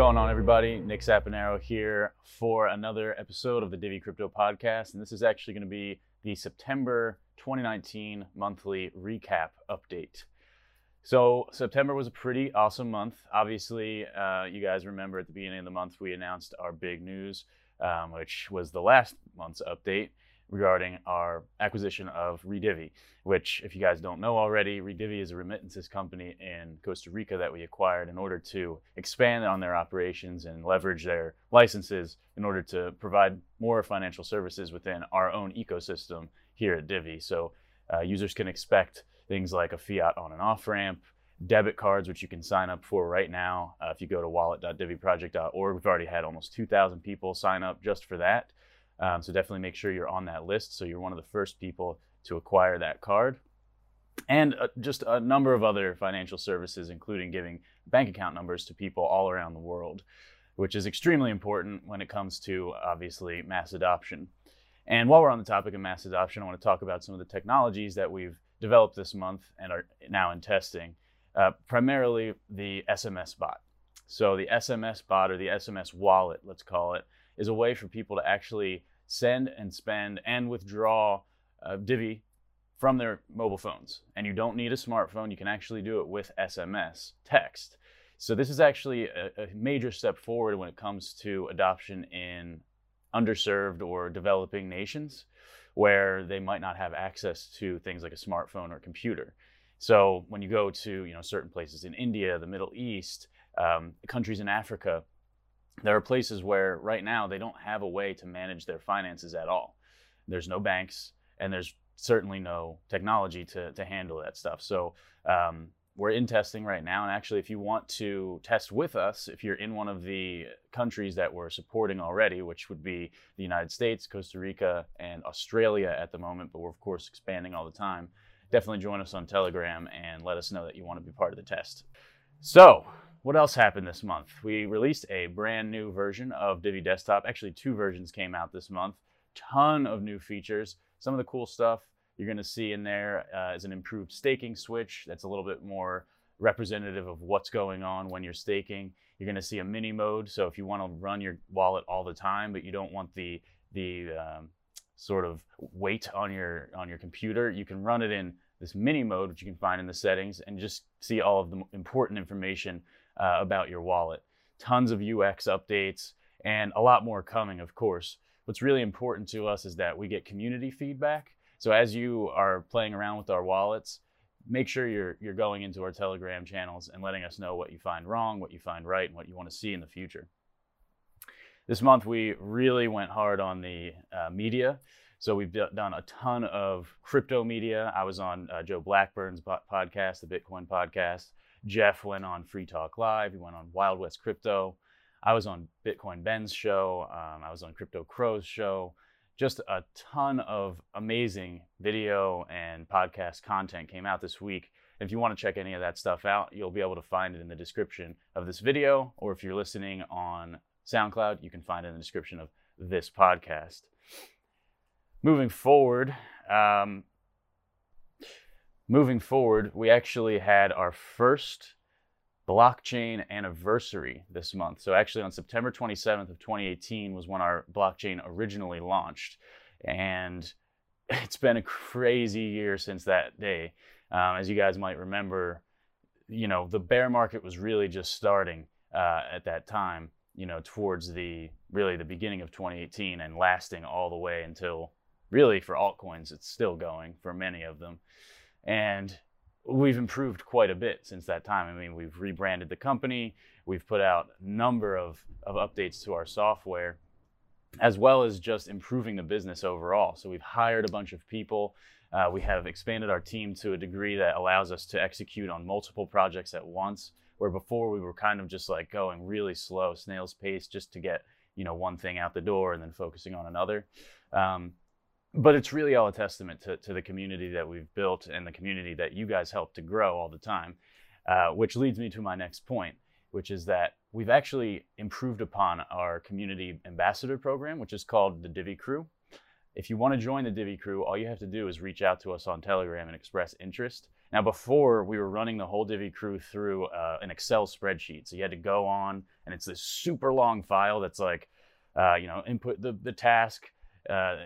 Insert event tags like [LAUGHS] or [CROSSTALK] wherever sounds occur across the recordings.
going on, everybody? Nick Saponaro here for another episode of the Divi Crypto Podcast. And this is actually going to be the September 2019 monthly recap update. So, September was a pretty awesome month. Obviously, uh, you guys remember at the beginning of the month, we announced our big news, um, which was the last month's update regarding our acquisition of Redivi, which, if you guys don't know already, Redivi is a remittances company in Costa Rica that we acquired in order to expand on their operations and leverage their licenses in order to provide more financial services within our own ecosystem here at Divi. So uh, users can expect things like a fiat on and off ramp, debit cards, which you can sign up for right now. Uh, if you go to wallet.diviproject.org, we've already had almost 2,000 people sign up just for that. Um, so definitely make sure you're on that list so you're one of the first people to acquire that card. And uh, just a number of other financial services, including giving bank account numbers to people all around the world, which is extremely important when it comes to obviously mass adoption. And while we're on the topic of mass adoption, I want to talk about some of the technologies that we've developed this month and are now in testing, uh, primarily the SMS bot. So, the SMS bot or the SMS wallet, let's call it, is a way for people to actually send and spend and withdraw uh, Divi from their mobile phones. And you don't need a smartphone, you can actually do it with SMS text. So, this is actually a, a major step forward when it comes to adoption in underserved or developing nations where they might not have access to things like a smartphone or computer. So when you go to you know certain places in India, the Middle East, um, countries in Africa, there are places where right now they don't have a way to manage their finances at all. There's no banks, and there's certainly no technology to, to handle that stuff. So um, we're in testing right now. And actually, if you want to test with us, if you're in one of the countries that we're supporting already, which would be the United States, Costa Rica, and Australia at the moment, but we're of course expanding all the time, definitely join us on Telegram and let us know that you want to be part of the test. So, what else happened this month? We released a brand new version of Divi Desktop. Actually, two versions came out this month. Ton of new features. Some of the cool stuff you're going to see in there uh, is an improved staking switch that's a little bit more representative of what's going on when you're staking. You're going to see a mini mode. So if you want to run your wallet all the time, but you don't want the the um, sort of weight on your on your computer, you can run it in this mini mode, which you can find in the settings, and just see all of the important information uh, about your wallet. Tons of UX updates and a lot more coming, of course. What's really important to us is that we get community feedback. So as you are playing around with our wallets, make sure you're you're going into our Telegram channels and letting us know what you find wrong, what you find right, and what you want to see in the future. This month we really went hard on the uh, media. So we've done a ton of crypto media. I was on uh, Joe Blackburn's podcast, the Bitcoin podcast. Jeff went on Free Talk Live. He went on Wild West Crypto. I was on Bitcoin Ben's show. Um, I was on Crypto Crow's show. Just a ton of amazing video and podcast content came out this week. If you want to check any of that stuff out, you'll be able to find it in the description of this video, or if you're listening on SoundCloud, you can find it in the description of this podcast. Moving forward, um, moving forward, we actually had our first blockchain anniversary this month. So actually on September 27th of 2018 was when our blockchain originally launched. And [LAUGHS] it's been a crazy year since that day. Um, as you guys might remember, you know, the bear market was really just starting uh, at that time, you know, towards the really the beginning of 2018 and lasting all the way until really for altcoins, it's still going for many of them. And we've improved quite a bit since that time. I mean, we've rebranded the company, we've put out a number of, of updates to our software, as well as just improving the business overall. So we've hired a bunch of people. Uh, we have expanded our team to a degree that allows us to execute on multiple projects at once, where before we were kind of just like going really slow, snail's pace, just to get you know one thing out the door and then focusing on another. Um, but it's really all a testament to, to the community that we've built and the community that you guys help to grow all the time. Uh, which leads me to my next point, which is that we've actually improved upon our community ambassador program, which is called the Divi Crew. If you want to join the Divi Crew, all you have to do is reach out to us on Telegram and express interest, Now, before we were running the whole Divi crew through uh, an Excel spreadsheet, so you had to go on, and it's this super long file that's like, uh, you know, input the the task, uh,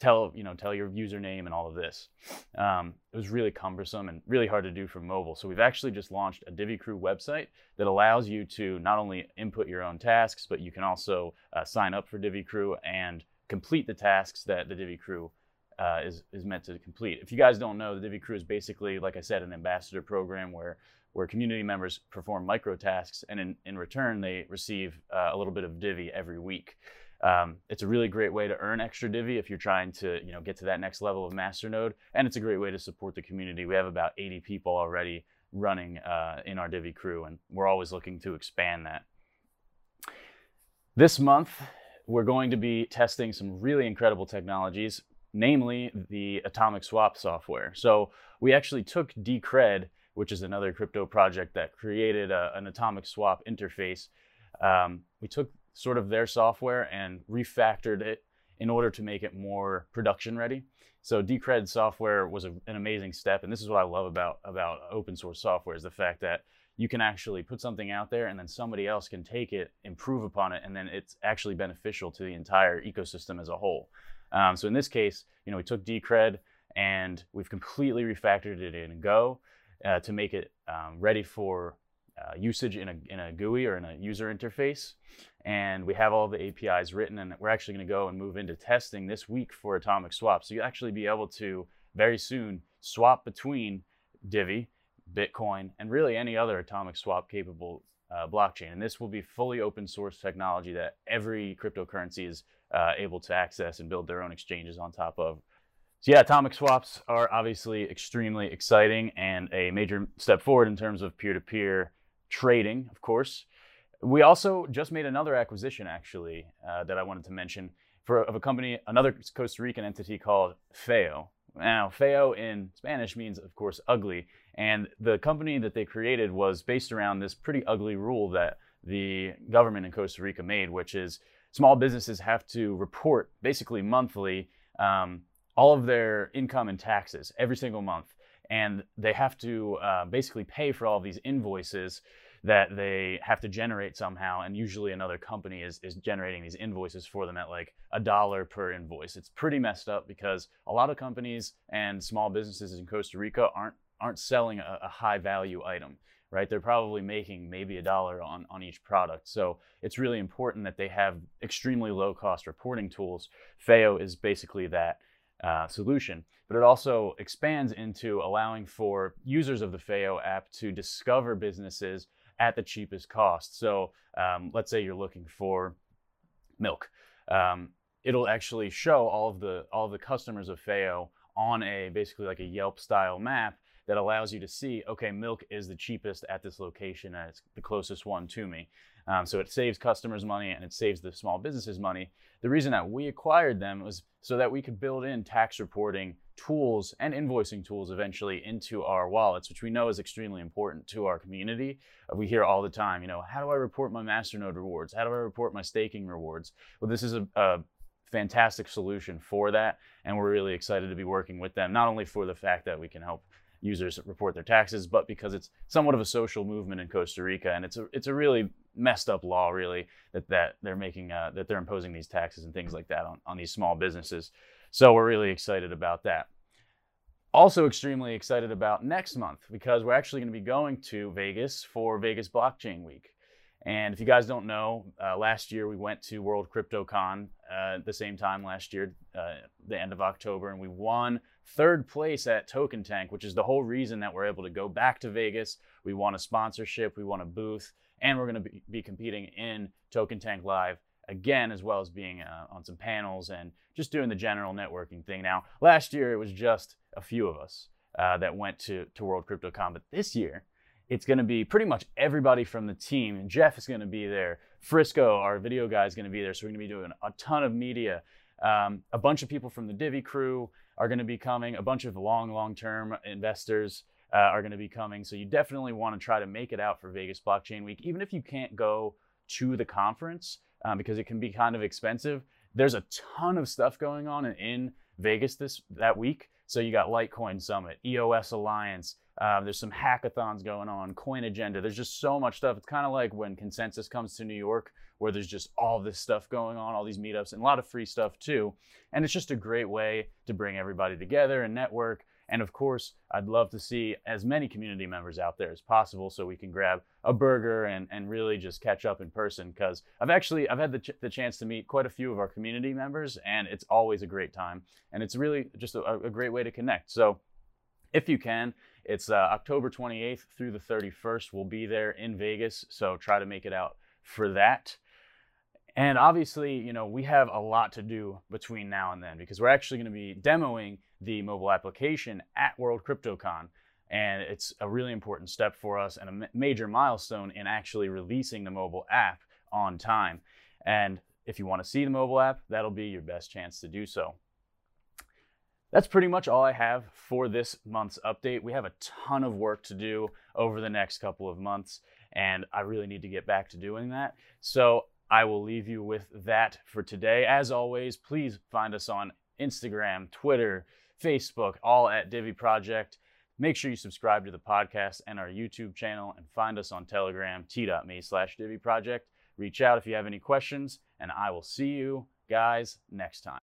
tell you know tell your username and all of this. Um, it was really cumbersome and really hard to do from mobile. So we've actually just launched a Divi Crew website that allows you to not only input your own tasks, but you can also uh, sign up for Divi Crew and complete the tasks that the Divi Crew uh, is is meant to complete. If you guys don't know, the Divi Crew is basically, like I said, an ambassador program where where community members perform micro tasks and in, in return they receive uh, a little bit of Divi every week. Um, it's a really great way to earn extra Divi if you're trying to, you know, get to that next level of Masternode, and it's a great way to support the community. We have about 80 people already running uh, in our Divi crew, and we're always looking to expand that. This month, we're going to be testing some really incredible technologies, namely the Atomic Swap software. So we actually took Decred, which is another crypto project that created a, an Atomic Swap interface. Um, we took sort of their software and refactored it in order to make it more production ready. So Decred software was a, an amazing step, and this is what I love about about open source software is the fact that you can actually put something out there and then somebody else can take it, improve upon it, and then it's actually beneficial to the entire ecosystem as a whole. Um, so in this case, you know, we took Decred and we've completely refactored it in Go uh, to make it um, ready for uh, usage in a, in a GUI or in a user interface. And we have all the APIs written, and we're actually going to go and move into testing this week for Atomic Swap. So you'll actually be able to very soon swap between Divi, Bitcoin, and really any other Atomic Swap capable uh, blockchain. And this will be fully open source technology that every cryptocurrency is uh, able to access and build their own exchanges on top of. So yeah, atomic swaps are obviously extremely exciting and a major step forward in terms of peer-to-peer trading, of course. We also just made another acquisition, actually, uh, that I wanted to mention for of a company, another Costa Rican entity called Feo. Now, Feo in Spanish means, of course, ugly, and the company that they created was based around this pretty ugly rule that the government in Costa Rica made, which is small businesses have to report basically monthly um, all of their income and taxes every single month and they have to uh, basically pay for all these invoices that they have to generate somehow and usually another company is, is generating these invoices for them at like a dollar per invoice. It's pretty messed up because a lot of companies and small businesses in costa rica aren't aren't selling a, a high value item right? They're probably making maybe a dollar on, on each product. So it's really important that they have extremely low cost reporting tools. Feo is basically that uh, solution but it also expands into allowing for users of the Feo app to discover businesses at the cheapest cost. So um, let's say you're looking for milk. Um, it'll actually show all of the all of the customers of Feo on a basically like a Yelp style map that allows you to see, okay, milk is the cheapest at this location and it's the closest one to me. Um, so it saves customers money and it saves the small businesses money. The reason that we acquired them was so that we could build in tax reporting tools and invoicing tools eventually into our wallets, which we know is extremely important to our community. Uh, we hear all the time, you know, how do I report my Masternode rewards? How do I report my staking rewards? Well, this is a, a fantastic solution for that. And we're really excited to be working with them, not only for the fact that we can help users report their taxes, but because it's somewhat of a social movement in Costa Rica, and it's a it's a really messed up law, really that that they're making uh, that they're imposing these taxes and things like that on on these small businesses. So we're really excited about that. Also, extremely excited about next month because we're actually going to be going to Vegas for Vegas Blockchain Week. And if you guys don't know, uh, last year we went to World CryptoCon uh, the same time last year, uh, the end of October, and we won third place at Token Tank, which is the whole reason that we're able to go back to Vegas. We won a sponsorship, we won a booth, and we're going to be, be competing in Token Tank Live again, as well as being uh, on some panels and just doing the general networking thing. Now, last year it was just a few of us uh, that went to, to World CryptoCon, but this year it's going to be pretty much everybody from the team. And Jeff is going to be there. Frisco, our video guy, is going to be there. So we're going to be doing a ton of media. Um, a bunch of people from the Divi crew are going to be coming. A bunch of long, long term investors uh, are going to be coming. So you definitely want to try to make it out for Vegas Blockchain Week, even if you can't go to the conference um, because it can be kind of expensive. There's a ton of stuff going on in, in Vegas this that week. So you got Litecoin Summit, EOS Alliance. Uh, there's some hackathons going on, Coin Agenda. There's just so much stuff. It's kind of like when Consensus comes to New York, where there's just all this stuff going on, all these meetups, and a lot of free stuff too. And it's just a great way to bring everybody together and network. And of course, I'd love to see as many community members out there as possible so we can grab a burger and, and really just catch up in person. Because I've actually I've had the, ch- the chance to meet quite a few of our community members, and it's always a great time. And it's really just a, a great way to connect. So if you can, it's uh, October 28th through the 31st. We'll be there in Vegas, so try to make it out for that. And obviously, you know, we have a lot to do between now and then because we're actually going to be demoing the mobile application at World CryptoCon. And it's a really important step for us and a major milestone in actually releasing the mobile app on time. And if you want to see the mobile app, that'll be your best chance to do so. That's pretty much all I have for this month's update. We have a ton of work to do over the next couple of months, and I really need to get back to doing that. So I will leave you with that for today. As always, please find us on Instagram, Twitter, Facebook, all at Divi Project. Make sure you subscribe to the podcast and our YouTube channel and find us on Telegram, t.me slash Divi Project. Reach out if you have any questions, and I will see you guys next time.